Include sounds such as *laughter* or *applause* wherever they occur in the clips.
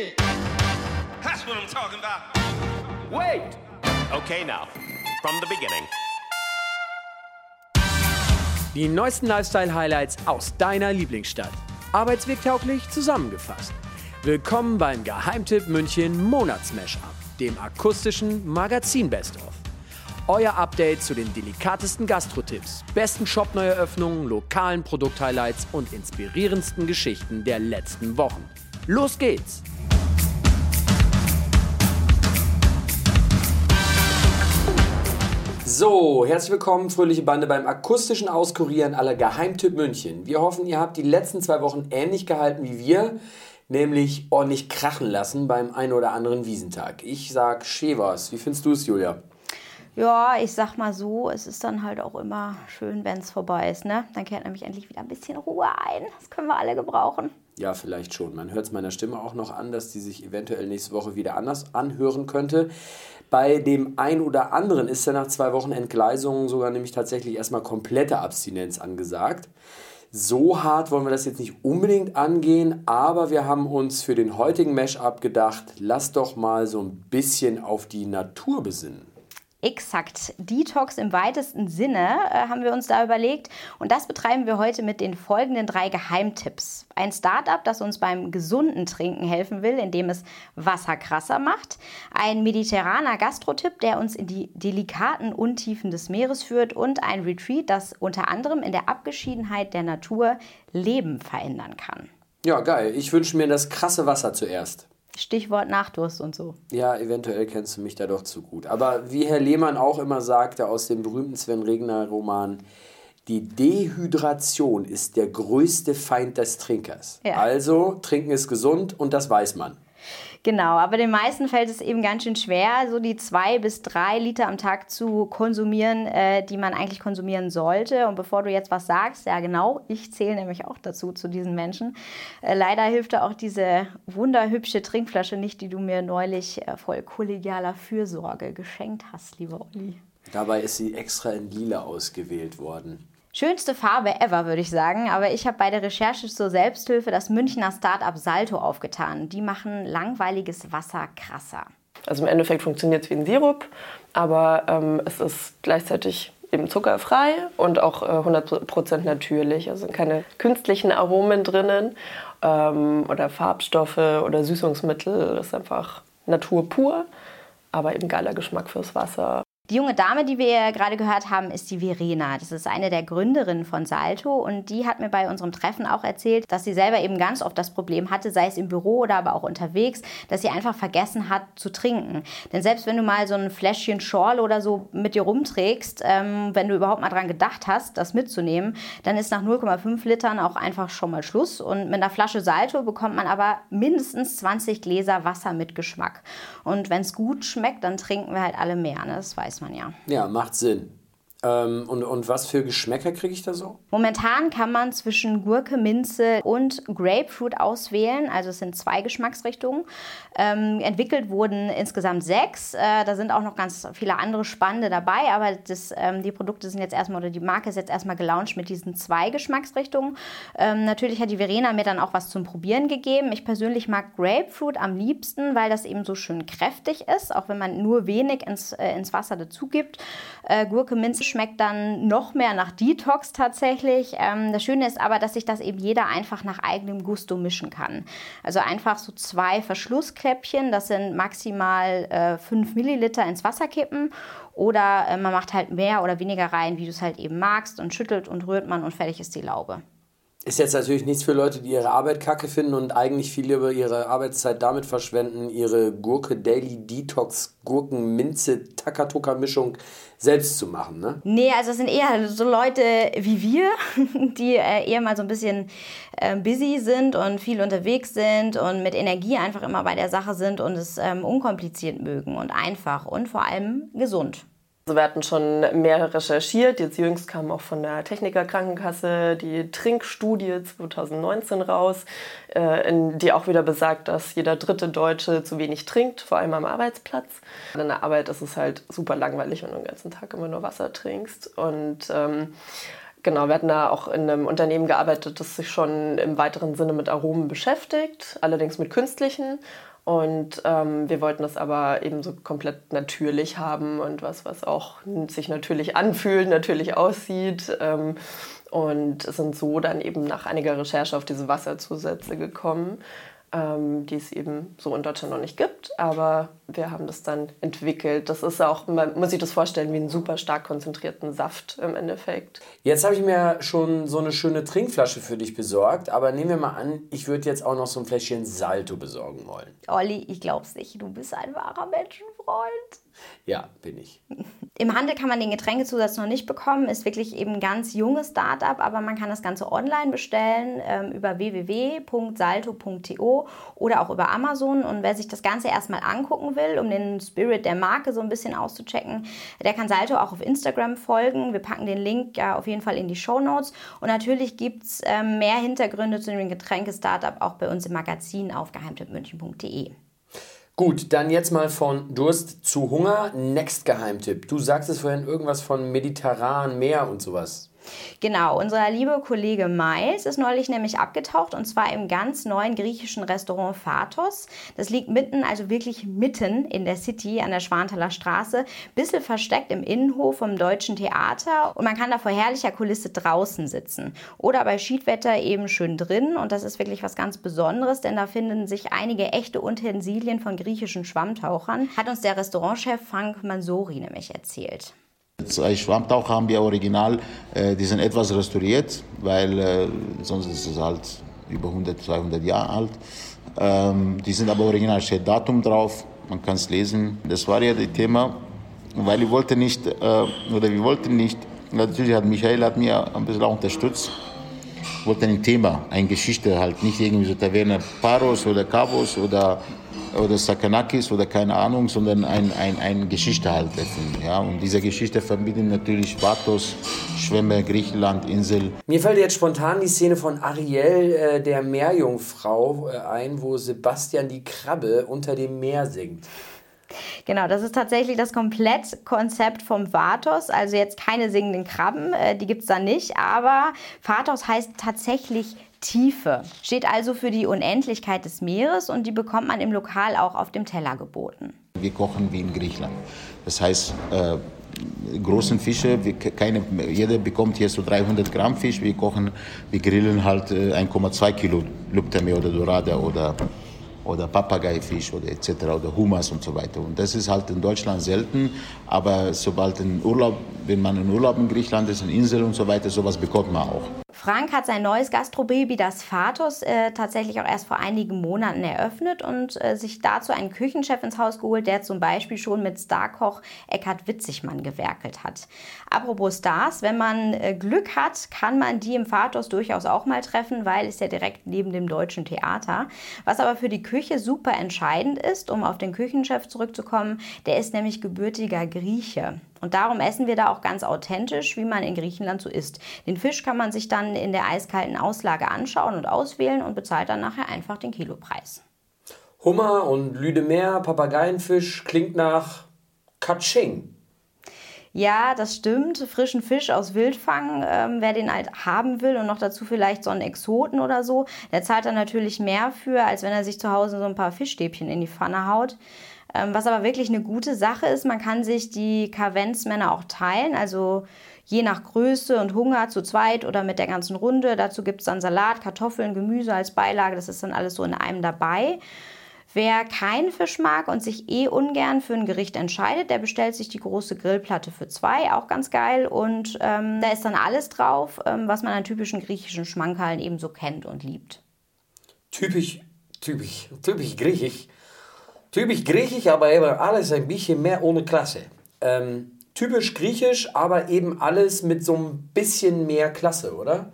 shit. That's what I'm talking about. Wait. Okay, now, from the beginning. Die neuesten Lifestyle-Highlights aus deiner Lieblingsstadt. Arbeitswegtauglich zusammengefasst. Willkommen beim Geheimtipp München Monats-Mashup, dem akustischen Magazin Best-of. Euer Update zu den delikatesten Gastro-Tipps, besten Shop-Neueröffnungen, lokalen Produkt-Highlights und inspirierendsten Geschichten der letzten Wochen. Los geht's! So, herzlich willkommen, fröhliche Bande beim akustischen Auskurieren aller Geheimtipp München. Wir hoffen, ihr habt die letzten zwei Wochen ähnlich gehalten wie wir, nämlich ordentlich krachen lassen beim ein oder anderen Wiesentag. Ich sag Schevers. Wie findest du es, Julia? Ja, ich sag mal so, es ist dann halt auch immer schön, wenn es vorbei ist. Ne? Dann kehrt nämlich endlich wieder ein bisschen Ruhe ein. Das können wir alle gebrauchen. Ja, vielleicht schon. Man hört es meiner Stimme auch noch an, dass die sich eventuell nächste Woche wieder anders anhören könnte. Bei dem einen oder anderen ist ja nach zwei Wochen Entgleisung sogar nämlich tatsächlich erstmal komplette Abstinenz angesagt. So hart wollen wir das jetzt nicht unbedingt angehen, aber wir haben uns für den heutigen Mesh-Up gedacht, lass doch mal so ein bisschen auf die Natur besinnen. Exakt. Detox im weitesten Sinne äh, haben wir uns da überlegt. Und das betreiben wir heute mit den folgenden drei Geheimtipps. Ein Startup, das uns beim gesunden Trinken helfen will, indem es Wasser krasser macht. Ein mediterraner Gastrotipp, der uns in die delikaten Untiefen des Meeres führt. Und ein Retreat, das unter anderem in der Abgeschiedenheit der Natur Leben verändern kann. Ja, geil. Ich wünsche mir das krasse Wasser zuerst. Stichwort Nachdurst und so. Ja, eventuell kennst du mich da doch zu gut. Aber wie Herr Lehmann auch immer sagte aus dem berühmten Sven Regner Roman, die Dehydration ist der größte Feind des Trinkers. Ja. Also, trinken ist gesund und das weiß man. Genau, aber den meisten fällt es eben ganz schön schwer, so die zwei bis drei Liter am Tag zu konsumieren, äh, die man eigentlich konsumieren sollte. Und bevor du jetzt was sagst, ja genau, ich zähle nämlich auch dazu, zu diesen Menschen. Äh, leider hilft da auch diese wunderhübsche Trinkflasche nicht, die du mir neulich äh, voll kollegialer Fürsorge geschenkt hast, lieber Olli. Dabei ist sie extra in lila ausgewählt worden. Schönste Farbe ever, würde ich sagen. Aber ich habe bei der Recherche zur Selbsthilfe das Münchner Startup Salto aufgetan. Die machen langweiliges Wasser krasser. Also im Endeffekt funktioniert es wie ein Sirup, aber ähm, es ist gleichzeitig eben zuckerfrei und auch äh, 100% natürlich. Also keine künstlichen Aromen drinnen ähm, oder Farbstoffe oder Süßungsmittel. Das ist einfach Natur pur, aber eben geiler Geschmack fürs Wasser. Die junge Dame, die wir gerade gehört haben, ist die Verena. Das ist eine der Gründerinnen von Salto und die hat mir bei unserem Treffen auch erzählt, dass sie selber eben ganz oft das Problem hatte, sei es im Büro oder aber auch unterwegs, dass sie einfach vergessen hat zu trinken. Denn selbst wenn du mal so ein Fläschchen Schorle oder so mit dir rumträgst, ähm, wenn du überhaupt mal dran gedacht hast, das mitzunehmen, dann ist nach 0,5 Litern auch einfach schon mal Schluss. Und mit einer Flasche Salto bekommt man aber mindestens 20 Gläser Wasser mit Geschmack. Und wenn es gut schmeckt, dann trinken wir halt alle mehr. Ne? Das weiß man ja. Ja, macht Sinn. Ähm, und, und was für Geschmäcker kriege ich da so? Momentan kann man zwischen Gurke, Minze und Grapefruit auswählen. Also es sind zwei Geschmacksrichtungen. Ähm, entwickelt wurden insgesamt sechs. Äh, da sind auch noch ganz viele andere spannende dabei. Aber das, ähm, die Produkte sind jetzt erstmal, oder die Marke ist jetzt erstmal gelauncht mit diesen zwei Geschmacksrichtungen. Ähm, natürlich hat die Verena mir dann auch was zum Probieren gegeben. Ich persönlich mag Grapefruit am liebsten, weil das eben so schön kräftig ist, auch wenn man nur wenig ins, äh, ins Wasser dazu gibt. Äh, Gurke, Minze schmeckt dann noch mehr nach Detox tatsächlich. Ähm, das Schöne ist aber, dass sich das eben jeder einfach nach eigenem Gusto mischen kann. Also einfach so zwei Verschlusskläppchen, das sind maximal äh, 5 Milliliter ins Wasser kippen. Oder äh, man macht halt mehr oder weniger rein, wie du es halt eben magst und schüttelt und rührt man und fertig ist die Laube. Ist jetzt natürlich nichts für Leute, die ihre Arbeit kacke finden und eigentlich viel über ihre Arbeitszeit damit verschwenden, ihre Gurke Daily Detox Gurken Minze Takatuka Mischung selbst zu machen, ne? Nee, also es sind eher so Leute wie wir, *laughs* die äh, eher mal so ein bisschen äh, busy sind und viel unterwegs sind und mit Energie einfach immer bei der Sache sind und es ähm, unkompliziert mögen und einfach und vor allem gesund. Also wir hatten schon mehr recherchiert. Jetzt jüngst kam auch von der Techniker Krankenkasse die Trinkstudie 2019 raus, äh, die auch wieder besagt, dass jeder dritte Deutsche zu wenig trinkt, vor allem am Arbeitsplatz. In der Arbeit ist es halt super langweilig, wenn du den ganzen Tag immer nur Wasser trinkst. Und ähm, Genau, wir hatten da auch in einem Unternehmen gearbeitet, das sich schon im weiteren Sinne mit Aromen beschäftigt, allerdings mit künstlichen. Und ähm, wir wollten das aber eben so komplett natürlich haben und was, was auch sich natürlich anfühlt, natürlich aussieht. Ähm, und sind so dann eben nach einiger Recherche auf diese Wasserzusätze gekommen ähm, die es eben so in Deutschland noch nicht gibt. Aber wir haben das dann entwickelt. Das ist auch, man muss sich das vorstellen, wie einen super stark konzentrierten Saft im Endeffekt. Jetzt habe ich mir schon so eine schöne Trinkflasche für dich besorgt. Aber nehmen wir mal an, ich würde jetzt auch noch so ein Fläschchen Salto besorgen wollen. Olli, ich glaub's nicht. Du bist ein wahrer Menschenfreund. Ja, bin ich. Im Handel kann man den Getränkezusatz noch nicht bekommen, ist wirklich eben ein ganz junges Startup, aber man kann das Ganze online bestellen ähm, über www.salto.to oder auch über Amazon. Und wer sich das Ganze erstmal angucken will, um den Spirit der Marke so ein bisschen auszuchecken, der kann Salto auch auf Instagram folgen. Wir packen den Link ja auf jeden Fall in die Show Notes. Und natürlich gibt es ähm, mehr Hintergründe zu dem Getränke-Startup auch bei uns im Magazin auf geheimtippmünchen.de. Gut, dann jetzt mal von Durst zu Hunger. Next Geheimtipp. Du sagst es vorhin irgendwas von mediterran Meer und sowas. Genau, unser liebe Kollege Miles ist neulich nämlich abgetaucht und zwar im ganz neuen griechischen Restaurant Phatos. Das liegt mitten, also wirklich mitten in der City an der Schwanthaler Straße, bisschen versteckt im Innenhof vom Deutschen Theater und man kann da vor herrlicher Kulisse draußen sitzen oder bei Schiedwetter eben schön drin und das ist wirklich was ganz Besonderes, denn da finden sich einige echte Utensilien von griechischen Schwammtauchern, hat uns der Restaurantchef Frank Mansori nämlich erzählt. Zwei Schwammtaucher haben wir original, äh, die sind etwas restauriert, weil äh, sonst ist es halt über 100, 200 Jahre alt. Ähm, die sind aber original, steht Datum drauf, man kann es lesen. Das war ja das Thema, weil ich wollte nicht, äh, oder wir wollten nicht, natürlich hat Michael hat mir ein bisschen auch unterstützt, wollte ein Thema, eine Geschichte halt, nicht irgendwie so Taverne Paros oder Cabos oder oder Sakanakis oder keine Ahnung, sondern eine ein, ein Geschichte halt erfinden. Ja? Und diese Geschichte verbinden natürlich Vatos, Schwämme, Griechenland, Insel. Mir fällt jetzt spontan die Szene von Ariel, äh, der Meerjungfrau, äh, ein, wo Sebastian die Krabbe unter dem Meer singt. Genau, das ist tatsächlich das Komplettkonzept vom Vatos. Also jetzt keine singenden Krabben, äh, die gibt es da nicht. Aber Vatos heißt tatsächlich Tiefe. Steht also für die Unendlichkeit des Meeres und die bekommt man im Lokal auch auf dem Teller geboten. Wir kochen wie in Griechenland. Das heißt, äh, großen Fische, keine, jeder bekommt hier so 300 Gramm Fisch. Wir kochen, wir grillen halt äh, 1,2 Kilo Luptame oder Dorada oder oder Papageifisch oder etc. oder Humas und so weiter. Und das ist halt in Deutschland selten, aber sobald in Urlaub, wenn man in Urlaub in Griechenland ist, in Inseln und so weiter, sowas bekommt man auch. Frank hat sein neues Gastrobaby, das Fatos, äh, tatsächlich auch erst vor einigen Monaten eröffnet und äh, sich dazu einen Küchenchef ins Haus geholt, der zum Beispiel schon mit Starkoch Eckhard Witzigmann gewerkelt hat. Apropos Stars, wenn man äh, Glück hat, kann man die im Fatos durchaus auch mal treffen, weil es ja direkt neben dem Deutschen Theater. Was aber für die Küche super entscheidend ist, um auf den Küchenchef zurückzukommen, der ist nämlich gebürtiger Grieche. Und darum essen wir da auch ganz authentisch, wie man in Griechenland so isst. Den Fisch kann man sich dann in der eiskalten Auslage anschauen und auswählen und bezahlt dann nachher einfach den Kilopreis. Hummer und Lüdemeer, Papageienfisch klingt nach Katsching. Ja, das stimmt. Frischen Fisch aus Wildfang, ähm, wer den halt haben will und noch dazu vielleicht so einen Exoten oder so, der zahlt dann natürlich mehr für, als wenn er sich zu Hause so ein paar Fischstäbchen in die Pfanne haut. Ähm, was aber wirklich eine gute Sache ist, man kann sich die Kavenzmänner auch teilen, also je nach Größe und Hunger zu zweit oder mit der ganzen Runde. Dazu gibt es dann Salat, Kartoffeln, Gemüse als Beilage, das ist dann alles so in einem dabei. Wer keinen Fisch mag und sich eh ungern für ein Gericht entscheidet, der bestellt sich die große Grillplatte für zwei, auch ganz geil. Und ähm, da ist dann alles drauf, ähm, was man an typischen griechischen Schmankerln eben so kennt und liebt. Typisch, typisch, typisch griechisch. Typisch griechisch, aber eben alles ein bisschen mehr ohne Klasse. Ähm, typisch griechisch, aber eben alles mit so ein bisschen mehr Klasse, oder?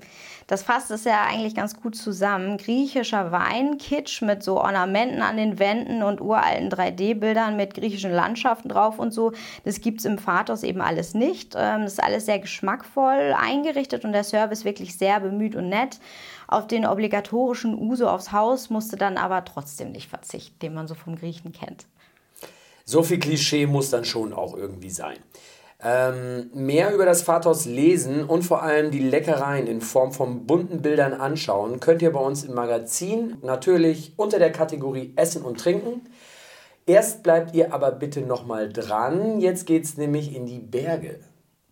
Das fasst es ja eigentlich ganz gut zusammen. Griechischer Wein, Kitsch mit so Ornamenten an den Wänden und uralten 3D-Bildern mit griechischen Landschaften drauf und so. Das gibt es im Phatos eben alles nicht. Ähm, das ist alles sehr geschmackvoll eingerichtet und der Service wirklich sehr bemüht und nett. Auf den obligatorischen Uso aufs Haus musste dann aber trotzdem nicht verzichten, den man so vom Griechen kennt. So viel Klischee muss dann schon auch irgendwie sein. Ähm, mehr über das Pfadhaus lesen und vor allem die Leckereien in Form von bunten Bildern anschauen könnt ihr bei uns im Magazin, natürlich unter der Kategorie Essen und Trinken. Erst bleibt ihr aber bitte nochmal dran. Jetzt geht es nämlich in die Berge.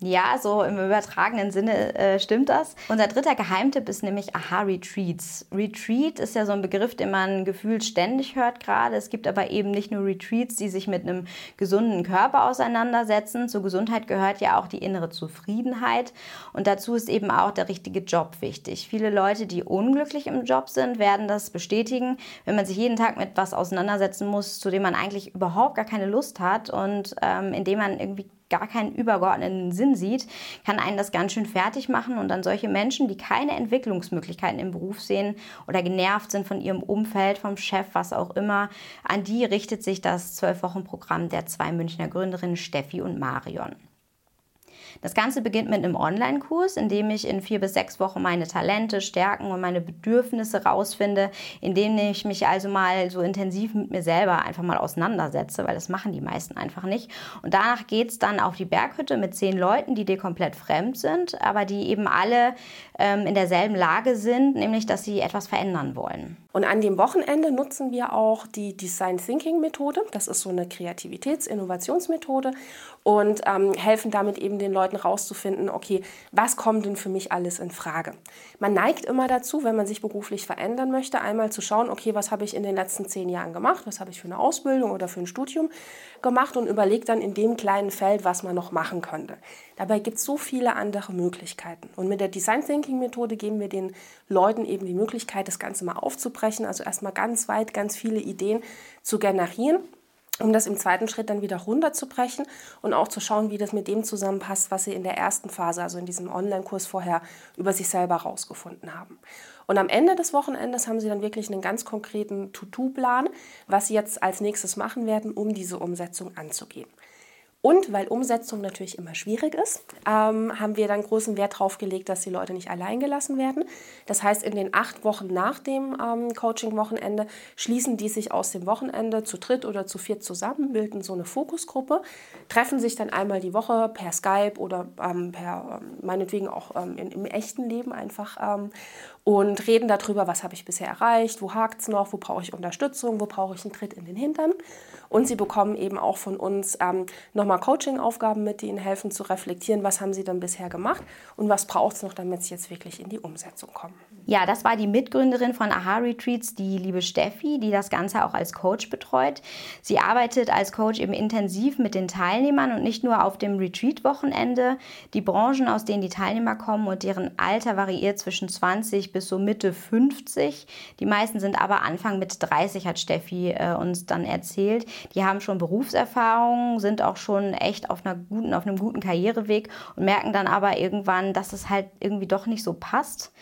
Ja, so im übertragenen Sinne äh, stimmt das. Unser dritter Geheimtipp ist nämlich Aha Retreats. Retreat ist ja so ein Begriff, den man gefühlt ständig hört gerade. Es gibt aber eben nicht nur Retreats, die sich mit einem gesunden Körper auseinandersetzen. Zur Gesundheit gehört ja auch die innere Zufriedenheit. Und dazu ist eben auch der richtige Job wichtig. Viele Leute, die unglücklich im Job sind, werden das bestätigen, wenn man sich jeden Tag mit was auseinandersetzen muss, zu dem man eigentlich überhaupt gar keine Lust hat und ähm, in dem man irgendwie gar keinen übergeordneten Sinn sieht, kann einen das ganz schön fertig machen. Und dann solche Menschen, die keine Entwicklungsmöglichkeiten im Beruf sehen oder genervt sind von ihrem Umfeld, vom Chef, was auch immer, an die richtet sich das Zwölf-Wochen-Programm der zwei Münchner Gründerinnen Steffi und Marion. Das Ganze beginnt mit einem Online-Kurs, in dem ich in vier bis sechs Wochen meine Talente, Stärken und meine Bedürfnisse rausfinde, in dem ich mich also mal so intensiv mit mir selber einfach mal auseinandersetze, weil das machen die meisten einfach nicht. Und danach geht es dann auf die Berghütte mit zehn Leuten, die dir komplett fremd sind, aber die eben alle ähm, in derselben Lage sind, nämlich dass sie etwas verändern wollen. Und an dem Wochenende nutzen wir auch die Design Thinking Methode. Das ist so eine Kreativitäts-Innovationsmethode und ähm, helfen damit eben den Leuten rauszufinden, okay, was kommt denn für mich alles in Frage? Man neigt immer dazu, wenn man sich beruflich verändern möchte, einmal zu schauen, okay, was habe ich in den letzten zehn Jahren gemacht? Was habe ich für eine Ausbildung oder für ein Studium gemacht? Und überlegt dann in dem kleinen Feld, was man noch machen könnte. Dabei gibt es so viele andere Möglichkeiten. Und mit der Design Thinking Methode geben wir den Leuten eben die Möglichkeit, das Ganze mal aufzubrechen, also erstmal ganz weit, ganz viele Ideen zu generieren um das im zweiten Schritt dann wieder runterzubrechen und auch zu schauen, wie das mit dem zusammenpasst, was sie in der ersten Phase, also in diesem Online-Kurs vorher über sich selber herausgefunden haben. Und am Ende des Wochenendes haben sie dann wirklich einen ganz konkreten To-Do-Plan, was sie jetzt als nächstes machen werden, um diese Umsetzung anzugehen. Und weil Umsetzung natürlich immer schwierig ist, ähm, haben wir dann großen Wert darauf gelegt, dass die Leute nicht allein gelassen werden. Das heißt, in den acht Wochen nach dem ähm, Coaching-Wochenende schließen die sich aus dem Wochenende zu dritt oder zu viert zusammen, bilden so eine Fokusgruppe, treffen sich dann einmal die Woche per Skype oder ähm, per, ähm, meinetwegen auch ähm, in, im echten Leben einfach ähm, und reden darüber, was habe ich bisher erreicht, wo hakt es noch, wo brauche ich Unterstützung, wo brauche ich einen Tritt in den Hintern. Und sie bekommen eben auch von uns ähm, nochmal Coaching-Aufgaben mit, die ihnen helfen zu reflektieren, was haben sie dann bisher gemacht und was braucht es noch, damit sie jetzt wirklich in die Umsetzung kommen. Ja, das war die Mitgründerin von Aha Retreats, die liebe Steffi, die das Ganze auch als Coach betreut. Sie arbeitet als Coach eben intensiv mit den Teilnehmern und nicht nur auf dem Retreat-Wochenende. Die Branchen, aus denen die Teilnehmer kommen und deren Alter variiert zwischen 20 bis so Mitte 50. Die meisten sind aber Anfang Mitte 30, hat Steffi äh, uns dann erzählt. Die haben schon Berufserfahrung, sind auch schon echt auf, einer guten, auf einem guten Karriereweg und merken dann aber irgendwann, dass es halt irgendwie doch nicht so passt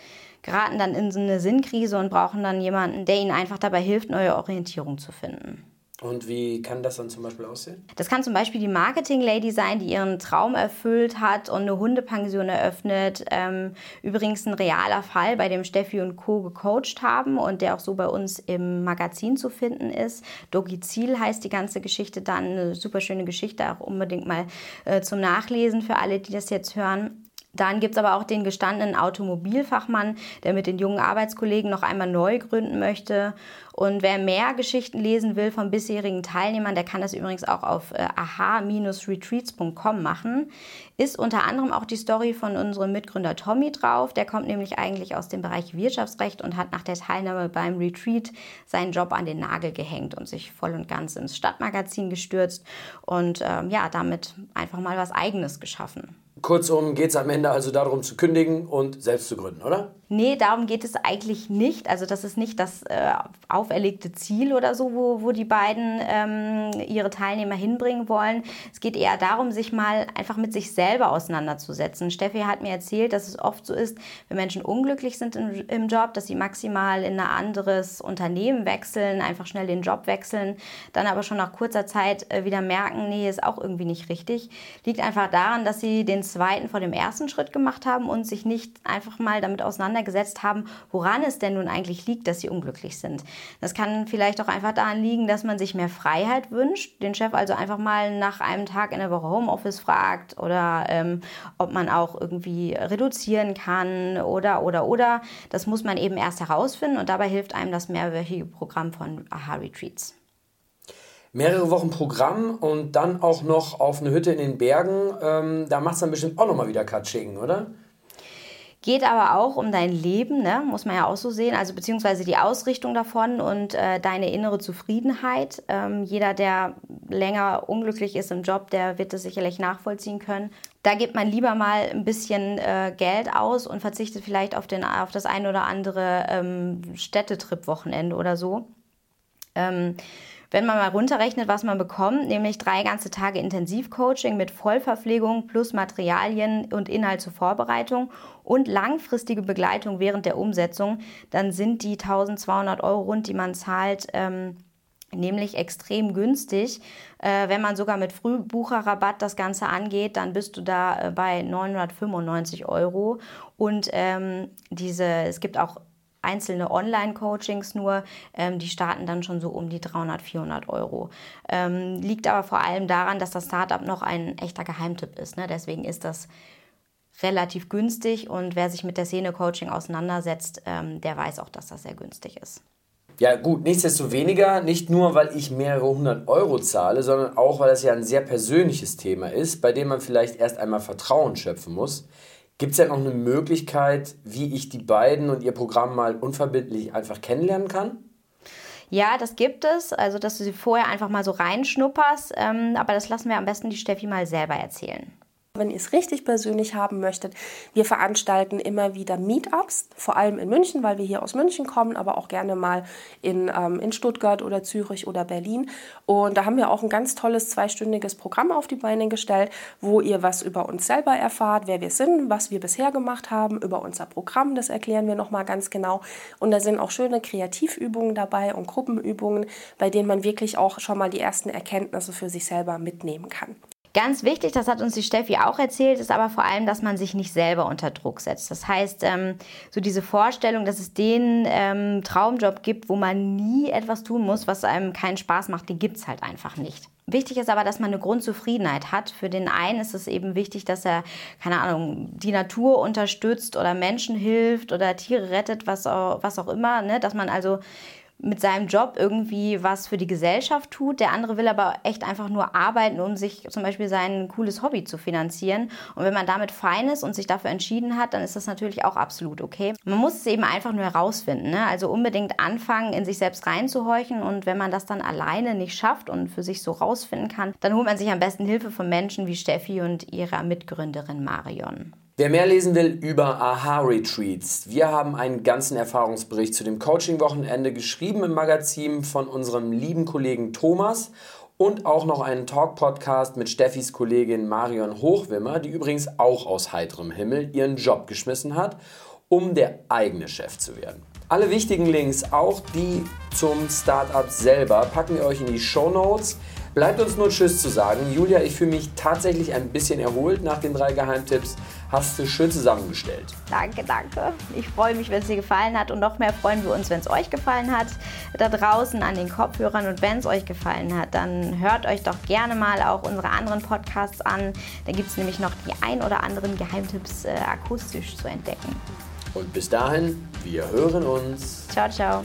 geraten dann in so eine Sinnkrise und brauchen dann jemanden, der ihnen einfach dabei hilft, neue Orientierung zu finden. Und wie kann das dann zum Beispiel aussehen? Das kann zum Beispiel die Marketing-Lady sein, die ihren Traum erfüllt hat und eine Hundepension eröffnet. Ähm, übrigens ein realer Fall, bei dem Steffi und Co. gecoacht haben und der auch so bei uns im Magazin zu finden ist. Dogizil heißt die ganze Geschichte dann. Eine super schöne Geschichte, auch unbedingt mal äh, zum Nachlesen für alle, die das jetzt hören. Dann gibt es aber auch den gestandenen Automobilfachmann, der mit den jungen Arbeitskollegen noch einmal neu gründen möchte. Und wer mehr Geschichten lesen will von bisherigen Teilnehmern, der kann das übrigens auch auf äh, aha-retreats.com machen. Ist unter anderem auch die Story von unserem Mitgründer Tommy drauf. Der kommt nämlich eigentlich aus dem Bereich Wirtschaftsrecht und hat nach der Teilnahme beim Retreat seinen Job an den Nagel gehängt und sich voll und ganz ins Stadtmagazin gestürzt und ähm, ja, damit einfach mal was Eigenes geschaffen. Kurzum geht es am Ende also darum zu kündigen und selbst zu gründen, oder? Nee, darum geht es eigentlich nicht. Also das ist nicht das äh, auferlegte Ziel oder so, wo, wo die beiden ähm, ihre Teilnehmer hinbringen wollen. Es geht eher darum, sich mal einfach mit sich selber auseinanderzusetzen. Steffi hat mir erzählt, dass es oft so ist, wenn Menschen unglücklich sind im, im Job, dass sie maximal in ein anderes Unternehmen wechseln, einfach schnell den Job wechseln, dann aber schon nach kurzer Zeit äh, wieder merken, nee, ist auch irgendwie nicht richtig. Liegt einfach daran, dass sie den zweiten vor dem ersten Schritt gemacht haben und sich nicht einfach mal damit auseinandergesetzt auseinandergesetzt haben, woran es denn nun eigentlich liegt, dass sie unglücklich sind. Das kann vielleicht auch einfach daran liegen, dass man sich mehr Freiheit wünscht, den Chef also einfach mal nach einem Tag in der Woche Homeoffice fragt oder ähm, ob man auch irgendwie reduzieren kann oder, oder, oder. Das muss man eben erst herausfinden und dabei hilft einem das mehrwöchige Programm von Aha Retreats mehrere Wochen Programm und dann auch noch auf eine Hütte in den Bergen. Ähm, da macht es dann bestimmt auch nochmal wieder Katsching, oder? Geht aber auch um dein Leben, ne? muss man ja auch so sehen, also beziehungsweise die Ausrichtung davon und äh, deine innere Zufriedenheit. Ähm, jeder, der länger unglücklich ist im Job, der wird das sicherlich nachvollziehen können. Da gibt man lieber mal ein bisschen äh, Geld aus und verzichtet vielleicht auf, den, auf das ein oder andere ähm, Städtetrip-Wochenende oder so. Ähm, wenn man mal runterrechnet, was man bekommt, nämlich drei ganze Tage Intensivcoaching mit Vollverpflegung plus Materialien und Inhalt zur Vorbereitung und langfristige Begleitung während der Umsetzung, dann sind die 1200 Euro rund, die man zahlt, ähm, nämlich extrem günstig. Äh, wenn man sogar mit Frühbucherrabatt das Ganze angeht, dann bist du da äh, bei 995 Euro. Und ähm, diese, es gibt auch einzelne Online-Coachings nur, ähm, die starten dann schon so um die 300, 400 Euro. Ähm, liegt aber vor allem daran, dass das Startup noch ein echter Geheimtipp ist. Ne? Deswegen ist das relativ günstig und wer sich mit der Szene-Coaching auseinandersetzt, ähm, der weiß auch, dass das sehr günstig ist. Ja gut, nichtsdestoweniger, nicht nur, weil ich mehrere hundert Euro zahle, sondern auch, weil das ja ein sehr persönliches Thema ist, bei dem man vielleicht erst einmal Vertrauen schöpfen muss. Gibt es denn noch eine Möglichkeit, wie ich die beiden und ihr Programm mal unverbindlich einfach kennenlernen kann? Ja, das gibt es. Also, dass du sie vorher einfach mal so reinschnupperst. Ähm, aber das lassen wir am besten die Steffi mal selber erzählen. Wenn ihr es richtig persönlich haben möchtet, wir veranstalten immer wieder Meetups, vor allem in München, weil wir hier aus München kommen, aber auch gerne mal in, ähm, in Stuttgart oder Zürich oder Berlin. Und da haben wir auch ein ganz tolles zweistündiges Programm auf die Beine gestellt, wo ihr was über uns selber erfahrt, wer wir sind, was wir bisher gemacht haben, über unser Programm, das erklären wir nochmal ganz genau. Und da sind auch schöne Kreativübungen dabei und Gruppenübungen, bei denen man wirklich auch schon mal die ersten Erkenntnisse für sich selber mitnehmen kann. Ganz wichtig, das hat uns die Steffi auch erzählt, ist aber vor allem, dass man sich nicht selber unter Druck setzt. Das heißt, ähm, so diese Vorstellung, dass es den ähm, Traumjob gibt, wo man nie etwas tun muss, was einem keinen Spaß macht, den gibt es halt einfach nicht. Wichtig ist aber, dass man eine Grundzufriedenheit hat. Für den einen ist es eben wichtig, dass er, keine Ahnung, die Natur unterstützt oder Menschen hilft oder Tiere rettet, was auch, was auch immer. Ne? Dass man also mit seinem Job irgendwie was für die Gesellschaft tut. Der andere will aber echt einfach nur arbeiten, um sich zum Beispiel sein cooles Hobby zu finanzieren. Und wenn man damit fein ist und sich dafür entschieden hat, dann ist das natürlich auch absolut okay. Man muss es eben einfach nur herausfinden. Ne? Also unbedingt anfangen, in sich selbst reinzuhorchen. Und wenn man das dann alleine nicht schafft und für sich so rausfinden kann, dann holt man sich am besten Hilfe von Menschen wie Steffi und ihrer Mitgründerin Marion. Wer mehr lesen will über Aha-Retreats, wir haben einen ganzen Erfahrungsbericht zu dem Coaching-Wochenende geschrieben im Magazin von unserem lieben Kollegen Thomas und auch noch einen Talk-Podcast mit Steffis Kollegin Marion Hochwimmer, die übrigens auch aus heiterem Himmel ihren Job geschmissen hat, um der eigene Chef zu werden. Alle wichtigen Links, auch die zum Startup selber, packen wir euch in die Show Notes. Bleibt uns nur Tschüss zu sagen. Julia, ich fühle mich tatsächlich ein bisschen erholt nach den drei Geheimtipps. Hast du schön zusammengestellt. Danke, danke. Ich freue mich, wenn es dir gefallen hat und noch mehr freuen wir uns, wenn es euch gefallen hat. Da draußen an den Kopfhörern und wenn es euch gefallen hat, dann hört euch doch gerne mal auch unsere anderen Podcasts an. Da gibt es nämlich noch die ein oder anderen Geheimtipps äh, akustisch zu entdecken. Und bis dahin, wir hören uns. Ciao, ciao.